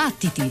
Battiti!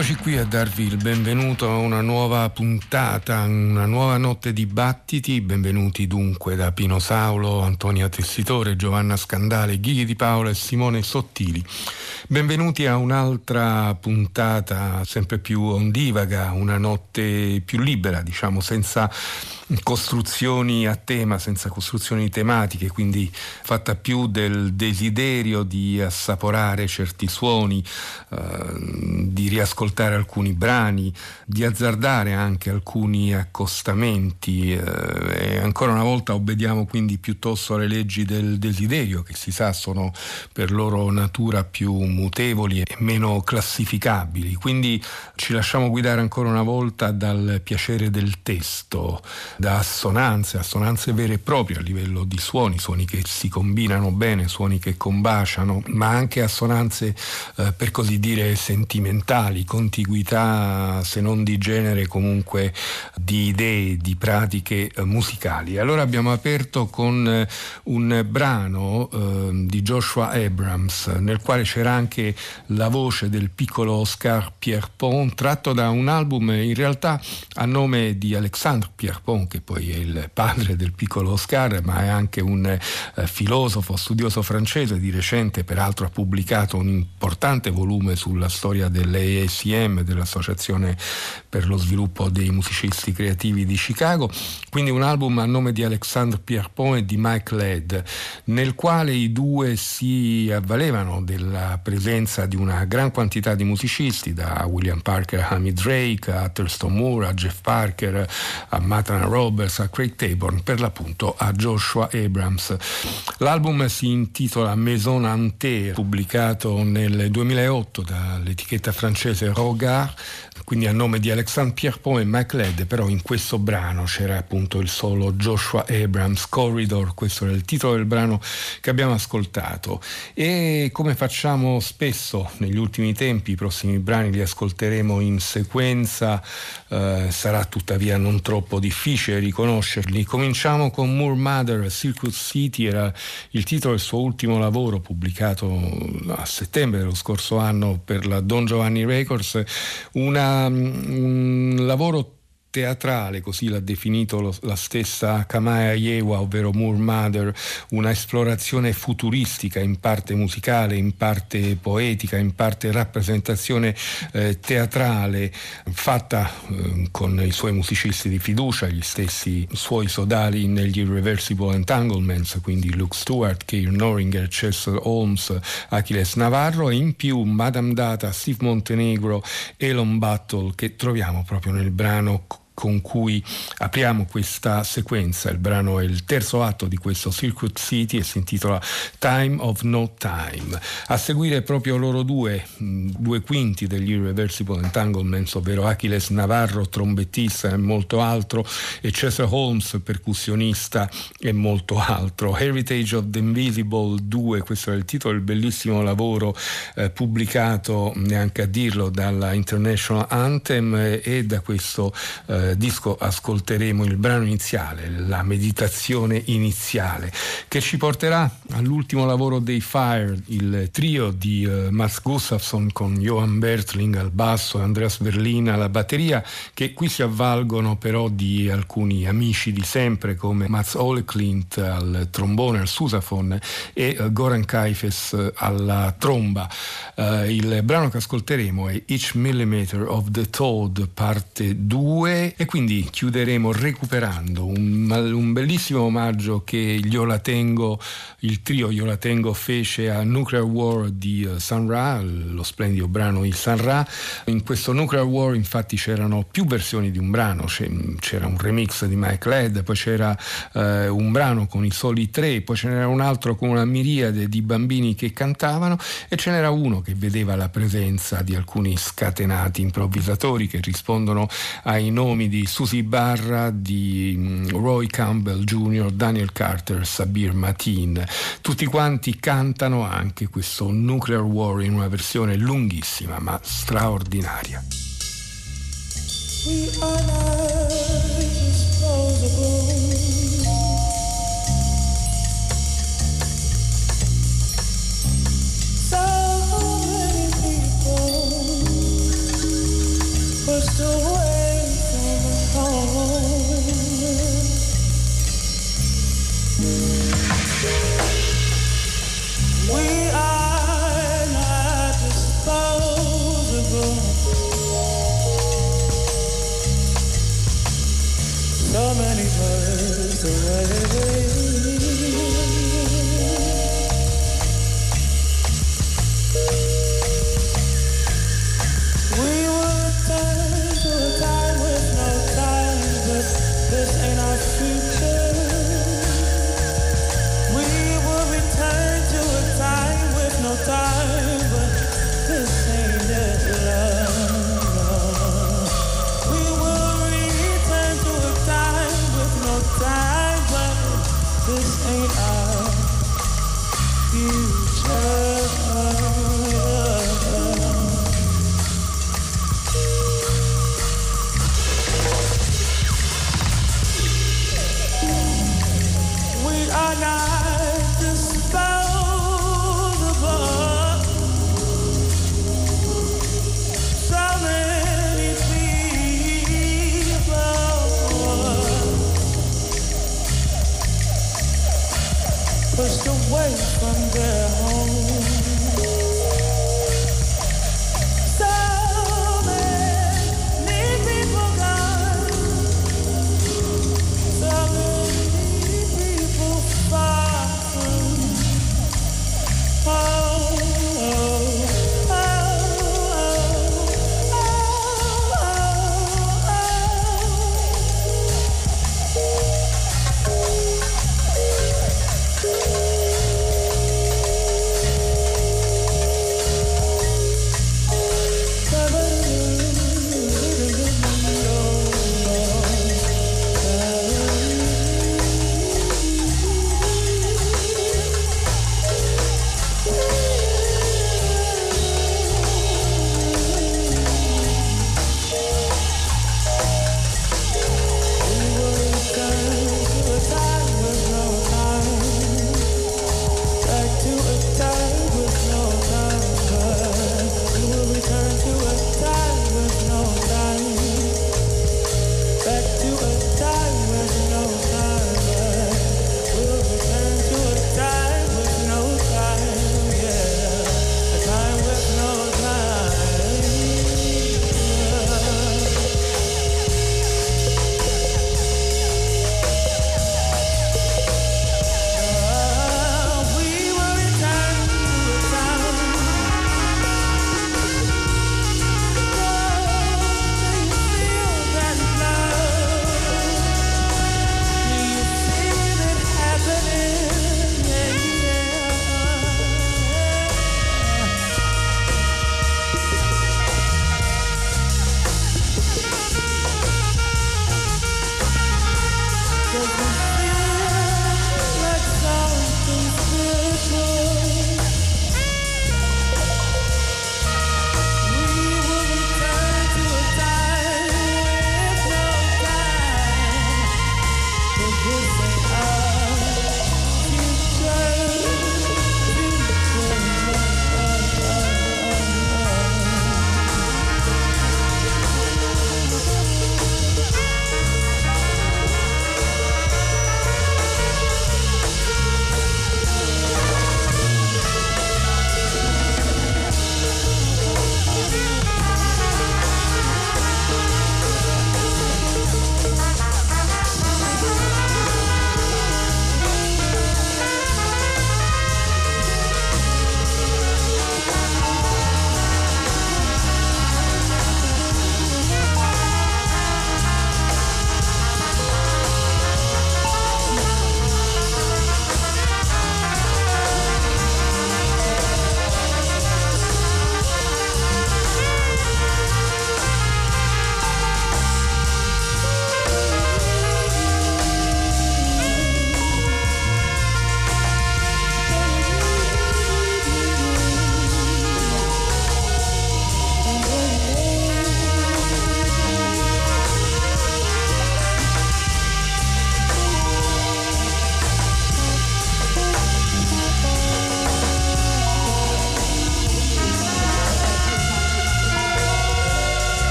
eccoci qui a darvi il benvenuto a una nuova puntata, una nuova notte di battiti. Benvenuti dunque da Pino Saulo, Antonia Tessitore, Giovanna Scandale, Ghighi Di Paola e Simone Sottili. Benvenuti a un'altra puntata sempre più ondivaga, una notte più libera, diciamo, senza costruzioni a tema, senza costruzioni tematiche, quindi fatta più del desiderio di assaporare certi suoni, eh, di riascoltare alcuni brani, di azzardare anche alcuni accostamenti eh, ancora una volta obbediamo quindi piuttosto alle leggi del desiderio che si sa sono per loro natura più mutevoli e meno classificabili. Quindi ci lasciamo guidare ancora una volta dal piacere del testo, da assonanze, assonanze vere e proprie a livello di suoni, suoni che si combinano bene, suoni che combaciano, ma anche assonanze eh, per così dire sentimentali, contiguità se non di genere comunque di idee, di pratiche eh, musicali. Allora abbiamo aperto con eh, un brano eh, di Joshua Abrams nel quale c'era anche la voce del piccolo Oscar Pierpont tratto da un album in realtà a nome di Alexandre Pierpont che poi è il padre del piccolo Oscar, ma è anche un eh, filosofo, studioso francese, di recente peraltro ha pubblicato un importante volume sulla storia dell'ASM, dell'Associazione per lo sviluppo dei musicisti creativi di Chicago, quindi un album a nome di Alexandre Pierpont e di Mike Led, nel quale i due si avvalevano della presenza di una gran quantità di musicisti, da William Parker a Hamid Drake, a Thurston Moore, a Jeff Parker, a Matana Roberts, a Craig Taborn, per l'appunto a Joshua Abrams. L'album si intitola Maison Ante, pubblicato nel 2008 dall'etichetta francese Rogard, quindi a nome di Alexandre Pierpont e Mike Led, però in questo brano c'era appunto il solo Joshua Abrams Corridor, questo era il titolo del brano che abbiamo ascoltato e come facciamo spesso negli ultimi tempi, i prossimi brani li ascolteremo in sequenza, eh, sarà tuttavia non troppo difficile riconoscerli. Cominciamo con Moore Mother, Circuit City, era il titolo del suo ultimo lavoro pubblicato a settembre dello scorso anno per la Don Giovanni Records, una un lavoro teatrale, così l'ha definito lo, la stessa Kamaya Yewa, ovvero Moore Mother, una esplorazione futuristica, in parte musicale, in parte poetica, in parte rappresentazione eh, teatrale, fatta eh, con i suoi musicisti di fiducia, gli stessi suoi sodali negli Irreversible Entanglements, quindi Luke Stewart, Keir Noringer, Chester Holmes, Achilles Navarro e in più Madame Data, Steve Montenegro, Elon Battle che troviamo proprio nel brano con cui apriamo questa sequenza. Il brano è il terzo atto di questo Circuit City e si intitola Time of No Time. A seguire proprio loro due, due quinti degli Irreversible Entanglements, ovvero Achilles Navarro, trombettista e molto altro, e Cesar Holmes, percussionista e molto altro. Heritage of the Invisible 2, questo è il titolo del bellissimo lavoro eh, pubblicato, neanche a dirlo, dalla International Anthem e da questo eh, disco ascolteremo il brano iniziale, la meditazione iniziale, che ci porterà all'ultimo lavoro dei Fire, il trio di uh, Mats Gustafsson con Johan Bertling al basso e Andreas Berlin alla batteria, che qui si avvalgono però di alcuni amici di sempre come Mats Oleklint al trombone, al susafon e uh, Goran Kaifes uh, alla tromba. il brano che ascolteremo è Each Millimeter of the Toad, parte 2 e quindi chiuderemo recuperando un, un bellissimo omaggio che gli Olatengo, il trio Io la Tengo fece a Nuclear War di uh, Sun Ra, lo splendido brano Il Sun Ra. In questo Nuclear War infatti c'erano più versioni di un brano, c'era un remix di Mike Led, poi c'era uh, un brano con i soli tre, poi ce n'era un altro con una miriade di bambini che cantavano e ce n'era uno che vedeva la presenza di alcuni scatenati improvvisatori che rispondono ai nomi di Susie Barra, di mm, Roy Campbell Jr., Daniel Carter, Sabir Matin. Tutti quanti cantano anche questo Nuclear War in una versione lunghissima ma straordinaria. We are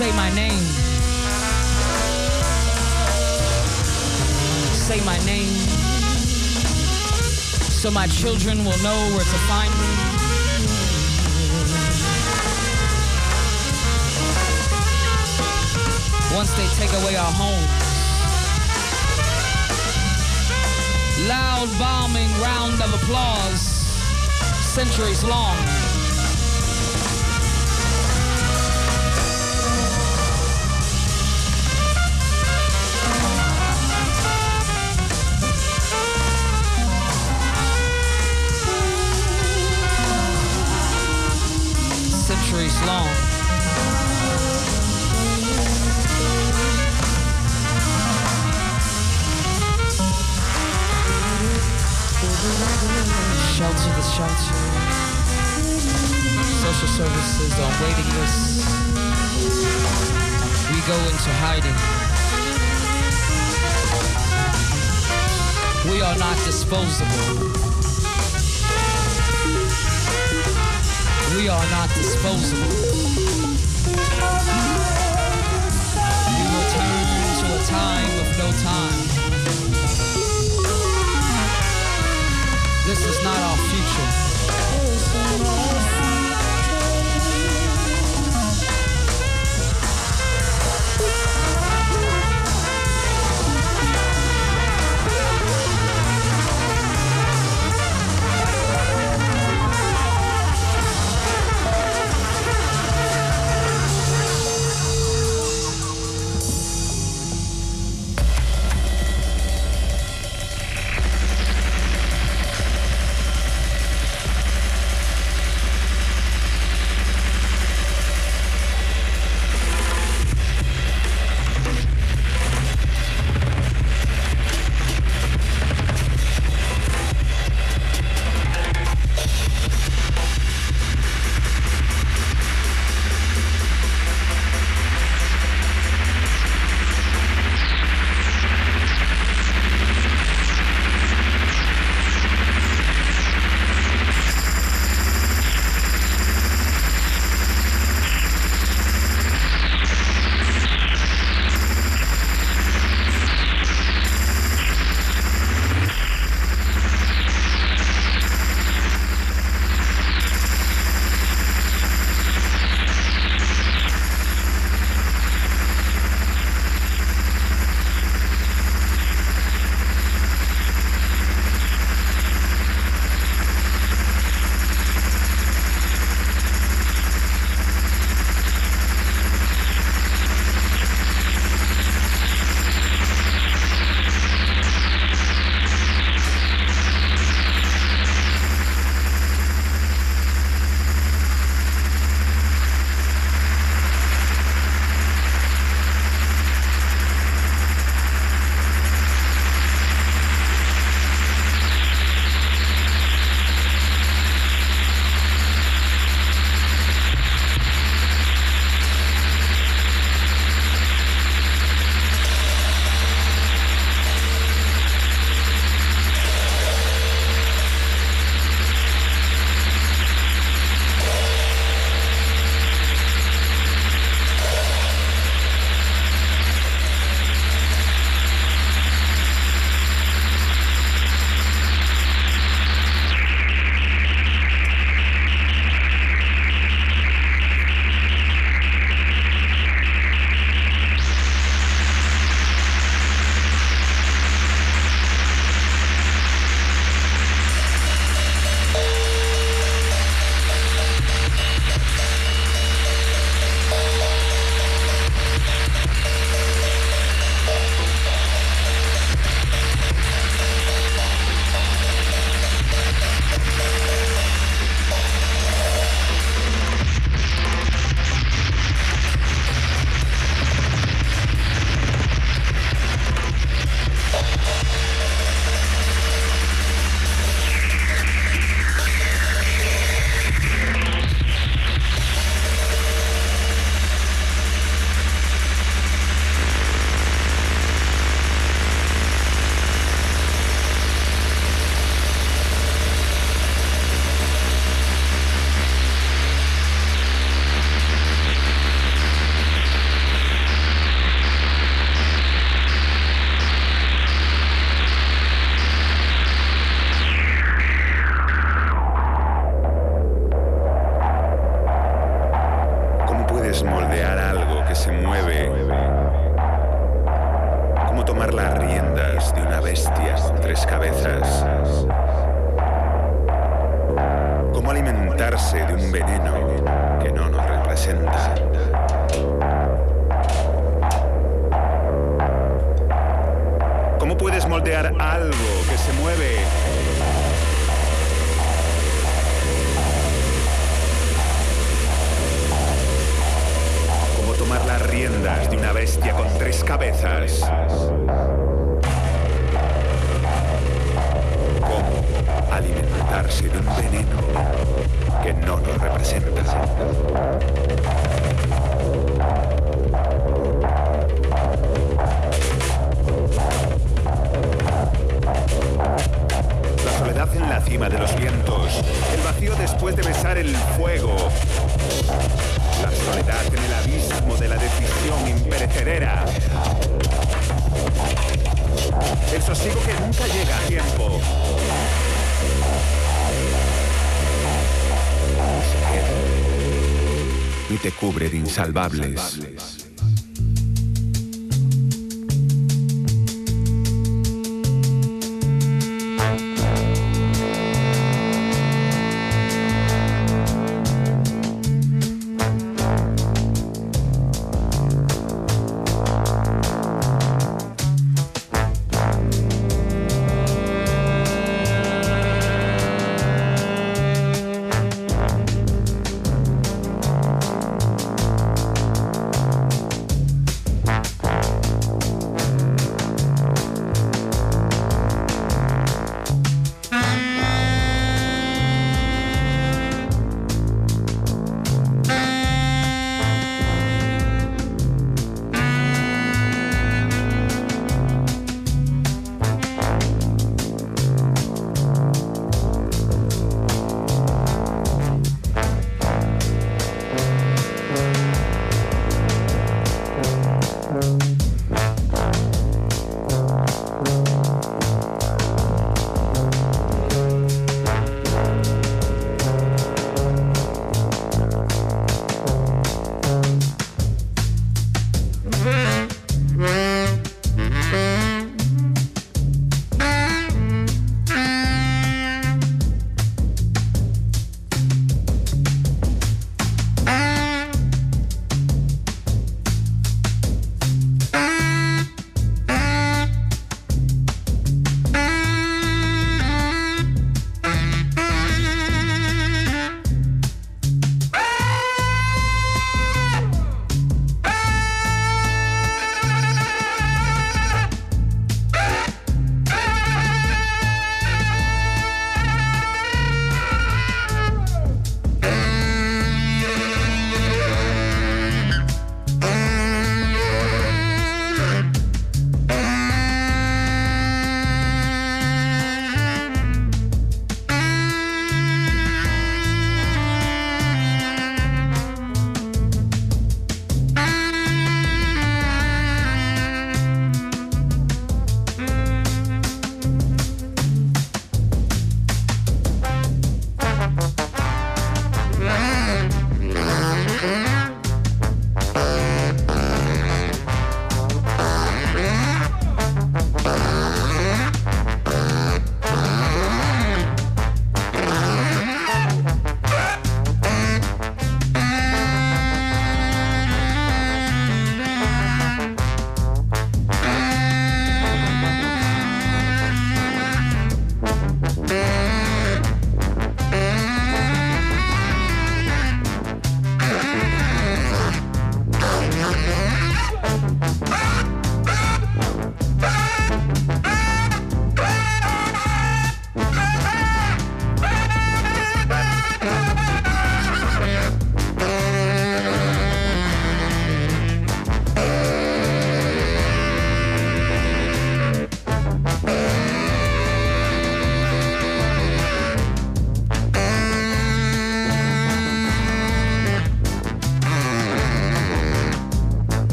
Say my name. Say my name. So my children will know where to find me. Once they take away our home. Loud bombing round of applause, centuries long. Long. Shelter the shelter. Social services on waiting lists. We go into hiding. We are not disposable. We are not disposable. We will turn to a time of no time. This is not our future. Insalvables.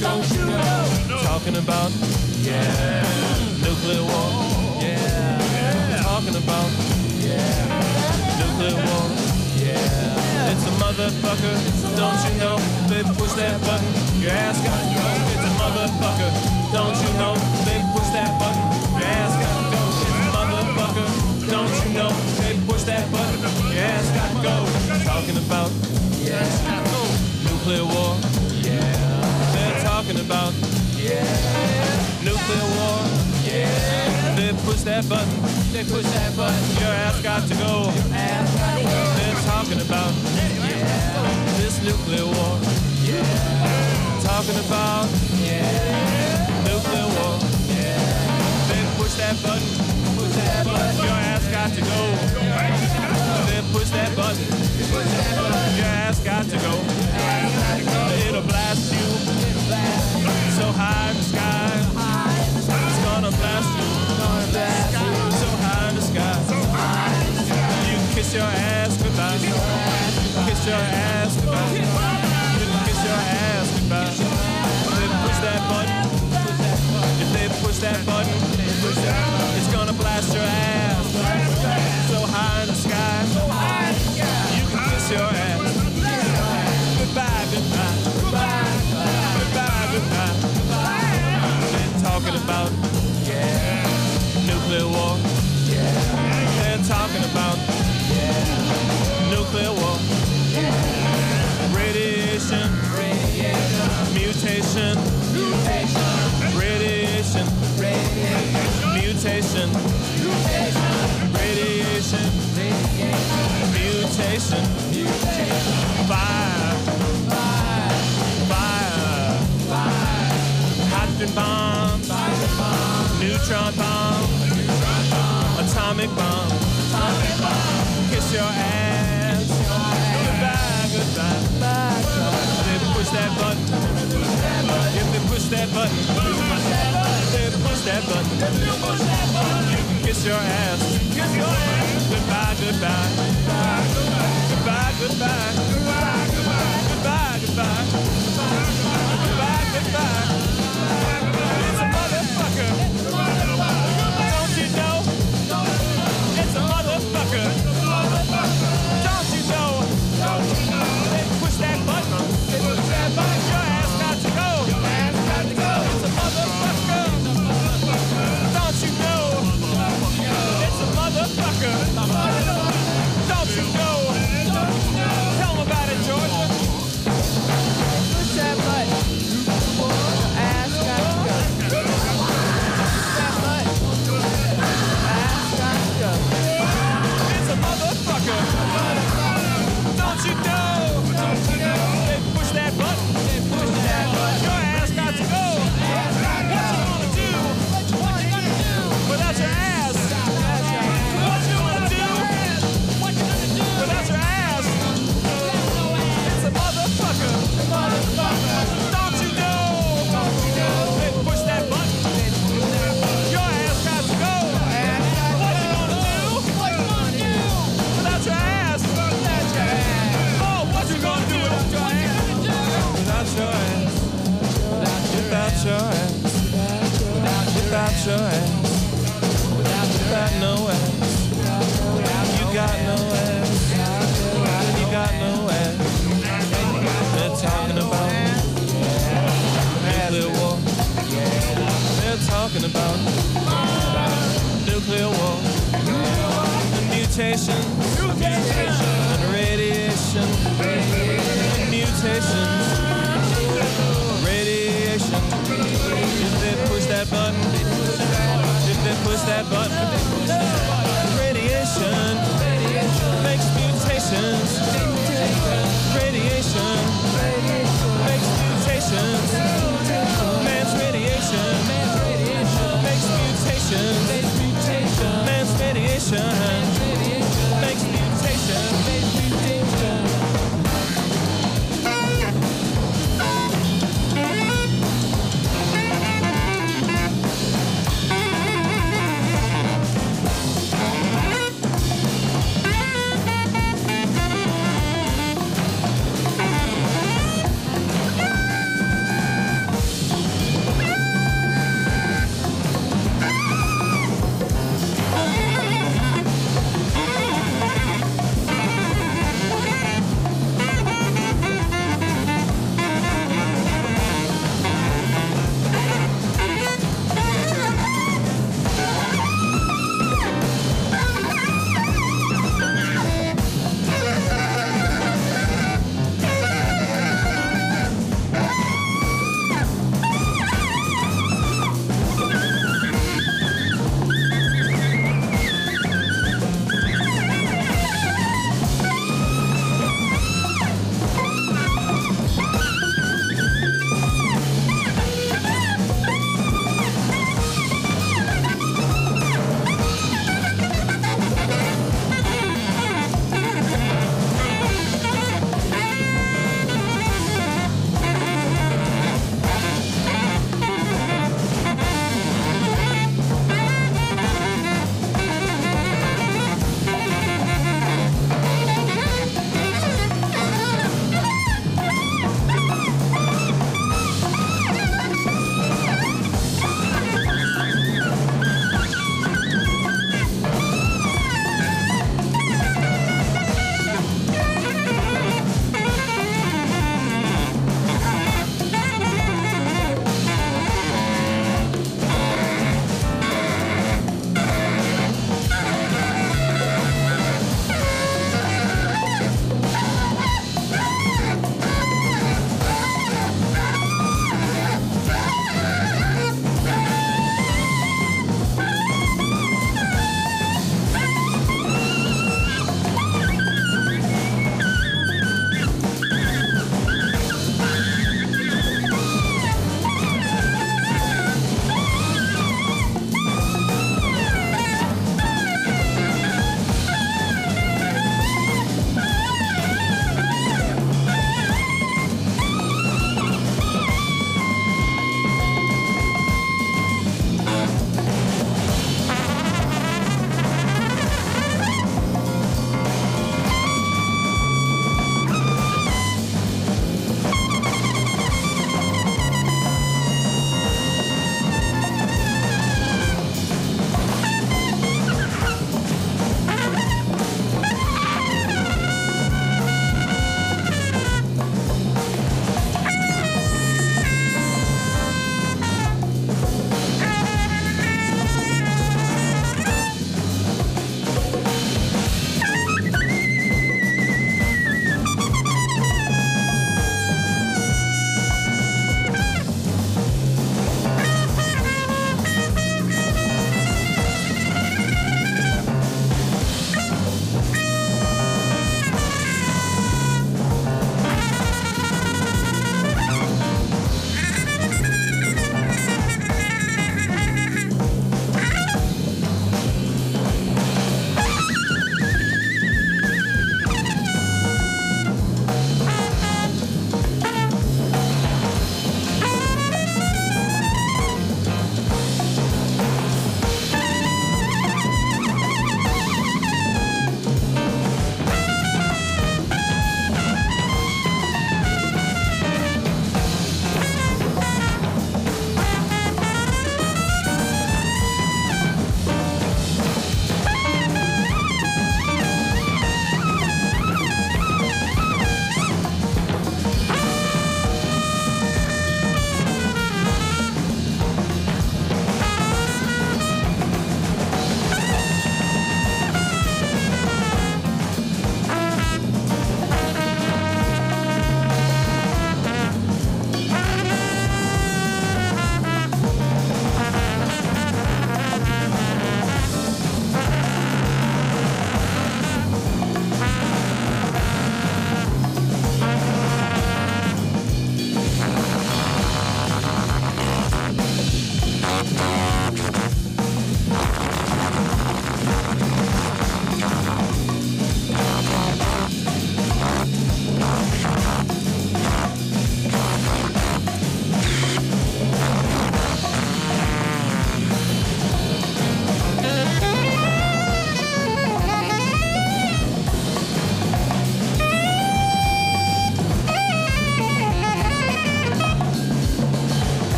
Don't you know? Know? Talking about. Yeah. Nuclear war. Yeah. Talking about. Yeah. Nuclear war. Yeah. It's a motherfucker. Don't you know? They push that button. Your ass got to go. It's a motherfucker. Don't you know? They push that button. Your ass got to go. It's a motherfucker. Don't you know? They push that button. Your ass got to go. Talking about. Yeah. Nuclear war. Talking about. Yeah. Nuclear war. Yeah. They push that button. They push that button. Your ass got to go. Your ass got to go. They're talking about. Yeah. This nuclear war. Yeah. Talking about. Yeah. Nuclear war. Yeah. They push that button. Push that button. Your ass got to go. They push that button. Push that button. Your ass got to go. It'll blast you. So high in the sky. It's gonna blast you. So high in the sky. You can kiss your ass goodbye. Kiss your ass goodbye. You can kiss your ass goodbye. If they push that button. If they push that button. It's gonna blast your ass. So high in the sky. You can kiss your ass. About yeah, nuclear war. Yeah, they're talking about yeah, nuclear war. Radiation, mutation, radiation, mutation, radiation, mutation, fire, fire, hydrogen bomb, neutron bomb, atomic bomb, kiss your ass, goodbye, goodbye. They push that button. If they push that button, they push that button. Give them push that button. You can kiss your ass. Goodbye, goodbye. Goodbye, goodbye. Goodbye, goodbye. Goodbye, goodbye. Mama. Your ass. Without no ass. You got no ass. You got no ass. They're talking about nuclear war. They're talking about nuclear war. And mutation. And radiation. And mutation. Radiation. If they push that button. Push that button.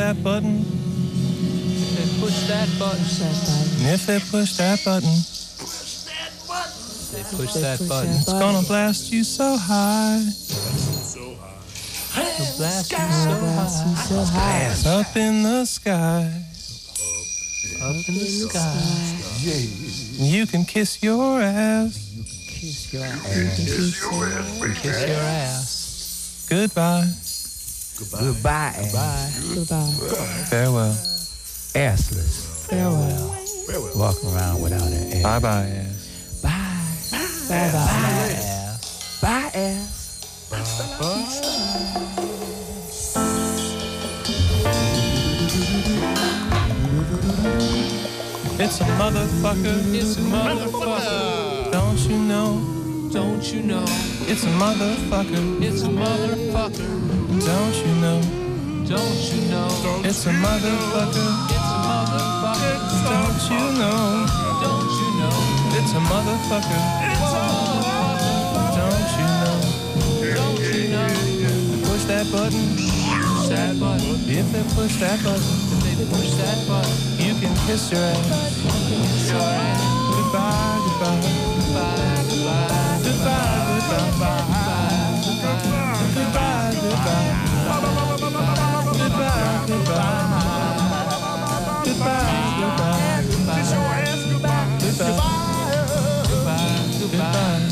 That button, If they push that button, and if they push that button, they push that button. it's gonna blast you so high. The blast is so high Up in the sky, up in the sky. you can kiss your ass. Kiss your ass. Kiss your ass. Goodbye, Goodbye. goodbye, goodbye. farewell, Assless. Farewell. Walking around without an ass. bye bye ass. Bye bye. Ass. Bye, ass. It's a motherfucker. It's a motherfucker. Don't you know? Don't you know? It's a motherfucker. It's a motherfucker. Don't you know? Don't you know? It's a motherfucker. It's a motherfucker. Don't you know? Don't you know? It's a motherfucker. It's a. Don't you know? Don't you know? Push that button. Push that button. If they push that button. Push that button. You can kiss your ass. Kiss your ass. Goodbye, goodbye. Goodbye, goodbye. Goodbye, goodbye. Goodbye, goodbye goodbye,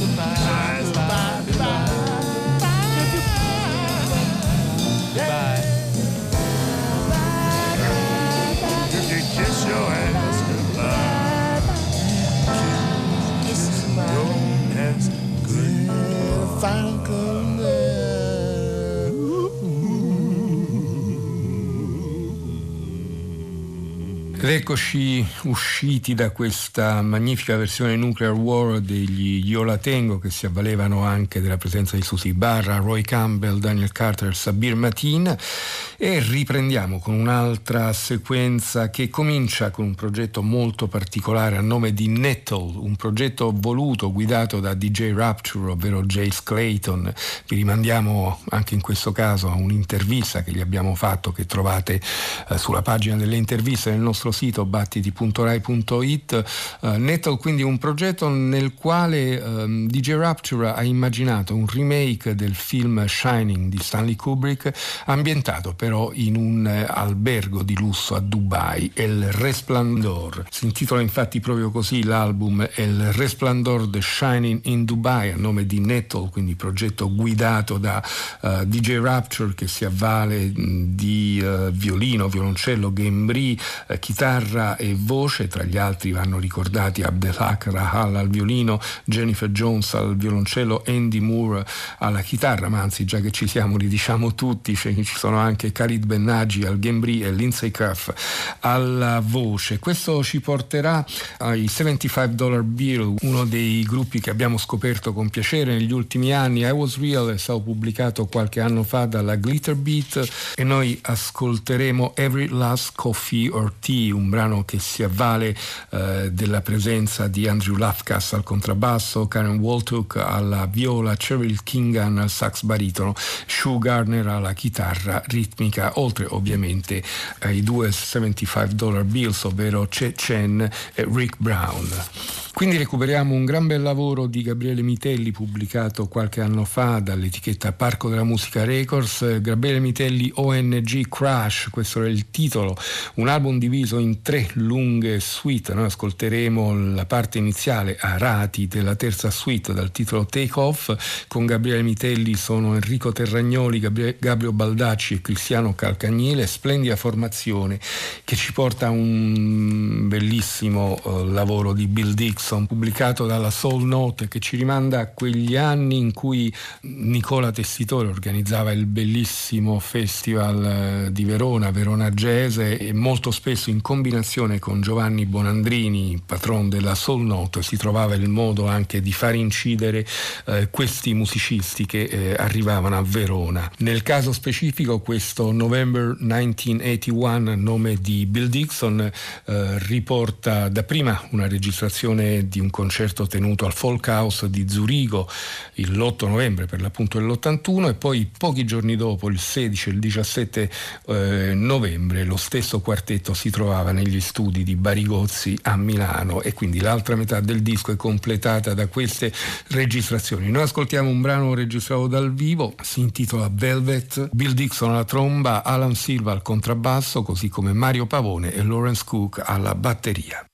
eccoci usciti da questa magnifica versione Nuclear War degli Io la tengo che si avvalevano anche della presenza di Susie Barra, Roy Campbell, Daniel Carter, Sabir Matin e riprendiamo con un'altra sequenza che comincia con un progetto molto particolare a nome di Nettle, un progetto voluto, guidato da DJ Rapture, ovvero Jace Clayton. Vi rimandiamo anche in questo caso a un'intervista che gli abbiamo fatto che trovate eh, sulla pagina delle interviste nel nostro sito battiti.rai.it. Eh, Nettle quindi un progetto nel quale ehm, DJ Rapture ha immaginato un remake del film Shining di Stanley Kubrick ambientato però in un eh, albergo di lusso a Dubai, El Resplendor. Si intitola infatti proprio così l'album El Resplendor The Shining in Dubai a nome di Nettle, quindi progetto guidato da eh, DJ Rapture che si avvale mh, di violino, violoncello, gambri, eh, chitarra e voce, tra gli altri vanno ricordati Abdelhak Rahal al violino, Jennifer Jones al violoncello, Andy Moore alla chitarra, ma anzi già che ci siamo li diciamo tutti, ci sono anche Khalid Bennaggi al gambri e Lindsay Cuff alla voce. Questo ci porterà ai 75 Dollar Bill, uno dei gruppi che abbiamo scoperto con piacere negli ultimi anni. I Was Real è stato pubblicato qualche anno fa dalla Glitter Beat e noi ascolteremo Every Last Coffee or Tea, un brano che si avvale eh, della presenza di Andrew Lafkas al contrabbasso, Karen Waltuck alla viola, Cheryl Kingan al sax baritono, Sue Garner alla chitarra ritmica, oltre ovviamente ai due 75 dollar bills, ovvero Che Chen e Rick Brown. Quindi recuperiamo un gran bel lavoro di Gabriele Mitelli pubblicato qualche anno fa dall'etichetta Parco della Musica Records, Gabriele Mitelli ONG Crash, questo era il titolo, un album diviso in tre lunghe suite, noi ascolteremo la parte iniziale a rati della terza suite dal titolo Take Off, con Gabriele Mitelli sono Enrico Terragnoli, Gabri- Gabrio Baldacci e Cristiano Calcagnile, splendida formazione che ci porta a un bellissimo eh, lavoro di Bill Dixon pubblicato dalla Soul Note che ci rimanda a quegli anni in cui Nicola Tessitore organizzava il bellissimo festival eh, di Verona, Verona Jazz e molto spesso in combinazione con Giovanni Bonandrini, patron della Soul Note, si trovava il modo anche di far incidere eh, questi musicisti che eh, arrivavano a Verona. Nel caso specifico questo November 1981 a nome di Bill Dixon eh, riporta dapprima una registrazione di un concerto tenuto al Folk House di Zurigo l'8 novembre per l'appunto dell'81 e poi pochi giorni dopo, il 16 e il 17 eh, novembre, lo stesso quartetto si trovava negli studi di Barigozzi a Milano e quindi l'altra metà del disco è completata da queste registrazioni. Noi ascoltiamo un brano registrato dal vivo, si intitola Velvet, Bill Dixon alla tromba, Alan Silva al contrabbasso, così come Mario Pavone e Lawrence Cook alla batteria.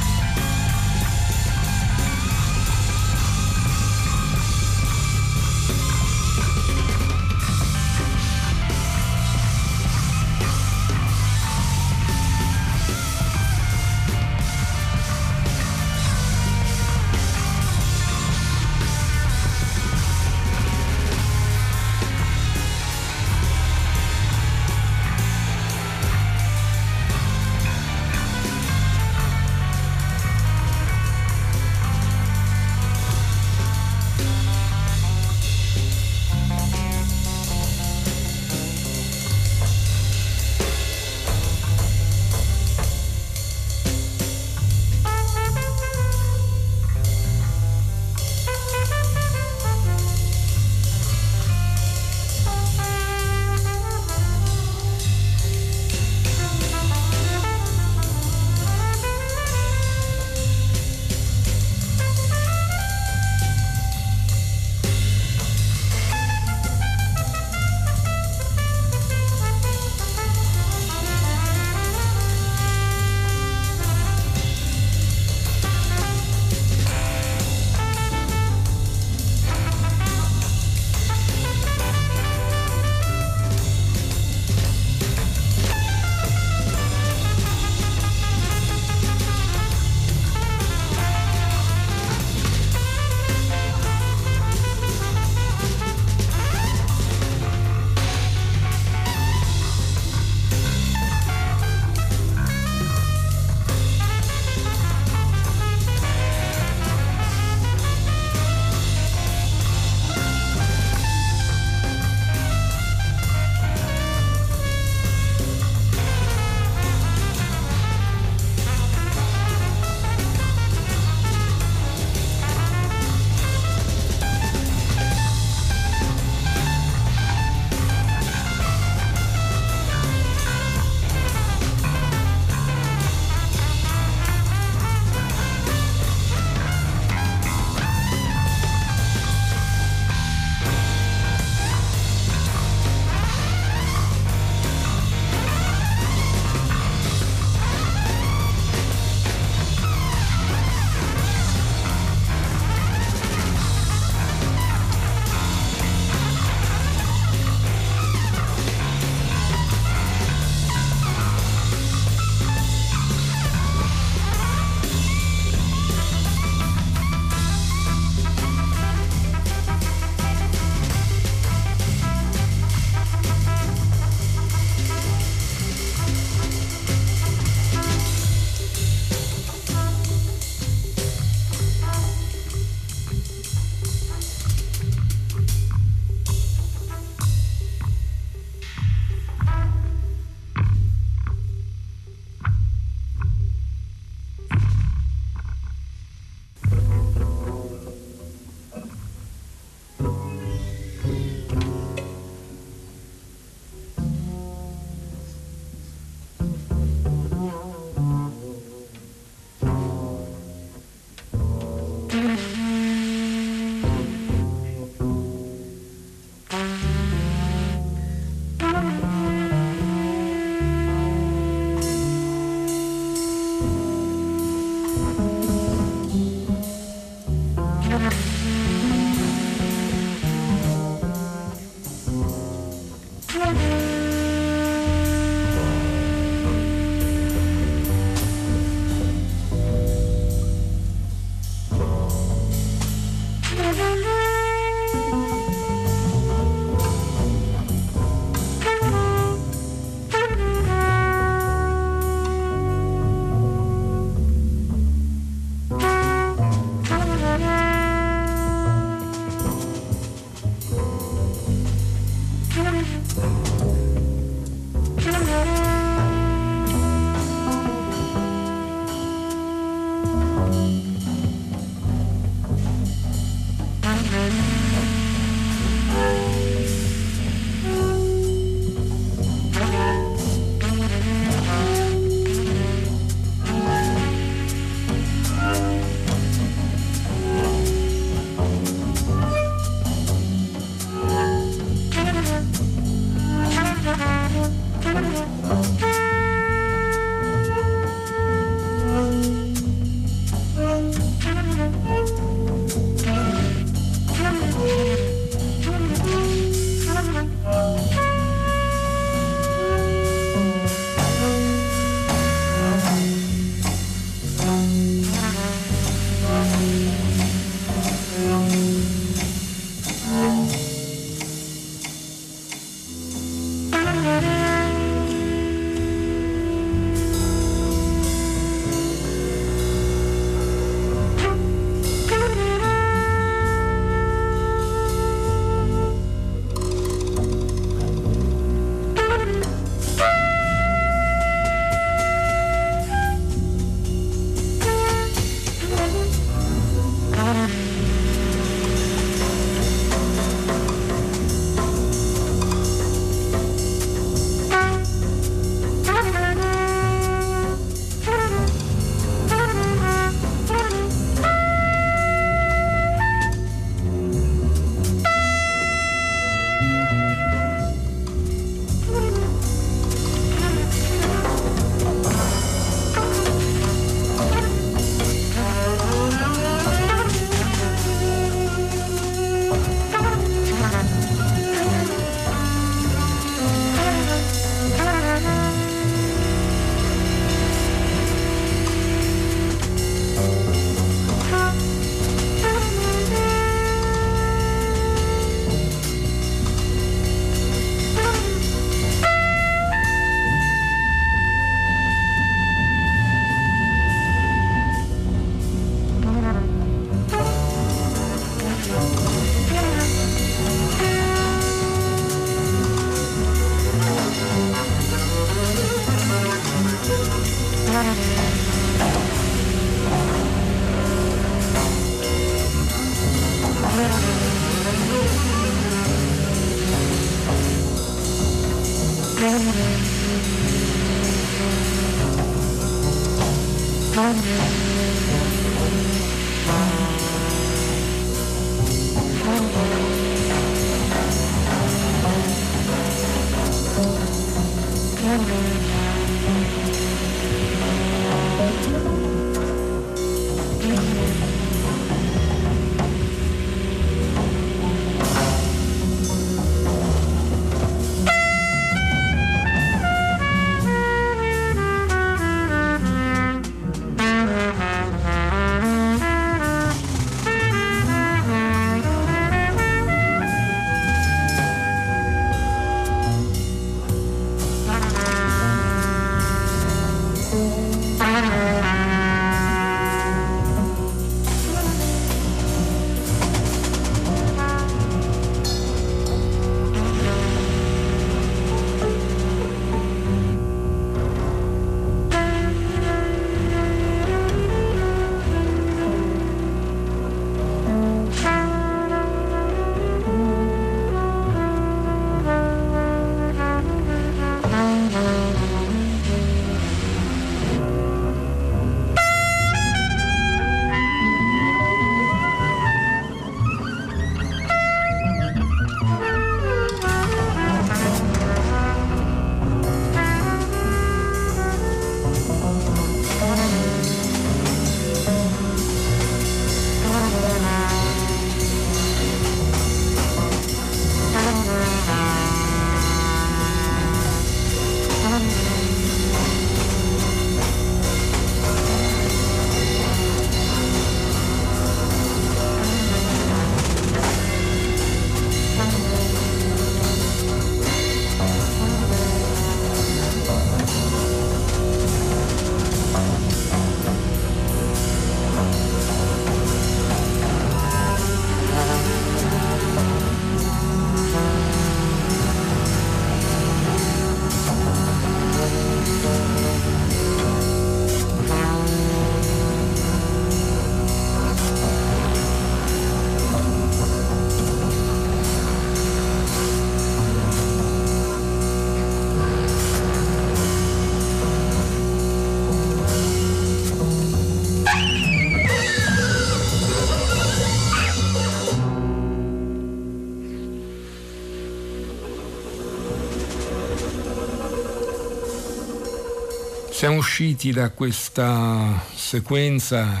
Siamo usciti da questa sequenza,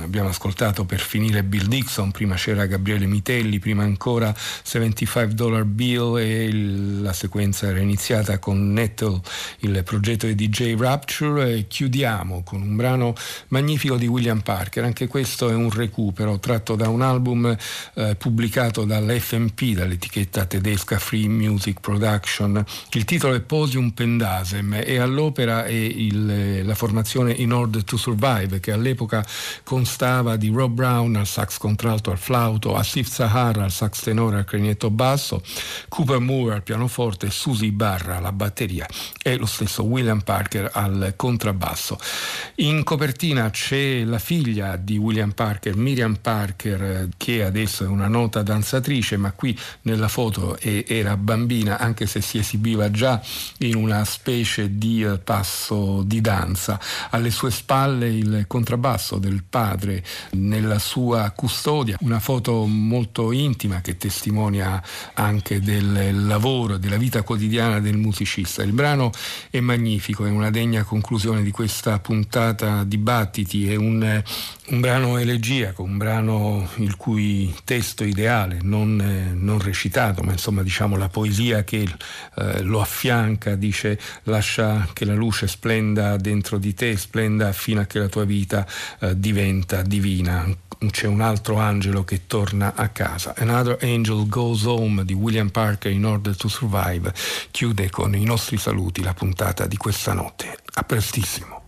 abbiamo ascoltato per finire Bill Dixon, prima c'era Gabriele Mitelli, prima ancora 75 Dollar Bill e la sequenza era iniziata con Nettle, il progetto di DJ Rapture e chiudiamo con un brano magnifico di William Parker, anche questo è un recupero tratto da un album eh, pubblicato dall'FMP, dall'etichetta tedesca Free Music Production. Il titolo è Posium Pendasem e all'opera è il, la formazione In Order to Survive che all'epoca constava di Rob Brown al sax contralto al flauto, Asif Sahara al sax tenore al clarinetto basso, Cooper Moore al pianoforte, Susie Barra alla batteria e lo stesso William Parker al contrabbasso. In copertina c'è la figlia di William Parker, Miriam Parker, che adesso è una nota danzatrice, ma qui nella foto era bambina, anche se si esibiva già in una specie di eh, passo di danza. Alle sue spalle il contrabbasso del padre nella sua custodia, una foto molto intima che testimonia anche del lavoro, della vita quotidiana del musicista. Il brano è magnifico, è una degna conclusione di questa puntata dibattiti, è un, un brano elegiaco, un brano il cui testo ideale, non, non recitato, ma insomma diciamo la poesia che eh, lo affianca, dice lascia che la luce splenda dentro di te, splenda fino a che la tua vita eh, diventa divina. C'è un altro angelo che torna a casa. Another Angel Goes Home di William Parker in Order to Survive chiude con i nostri saluti la puntata puntata di questa notte. A prestissimo.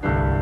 thank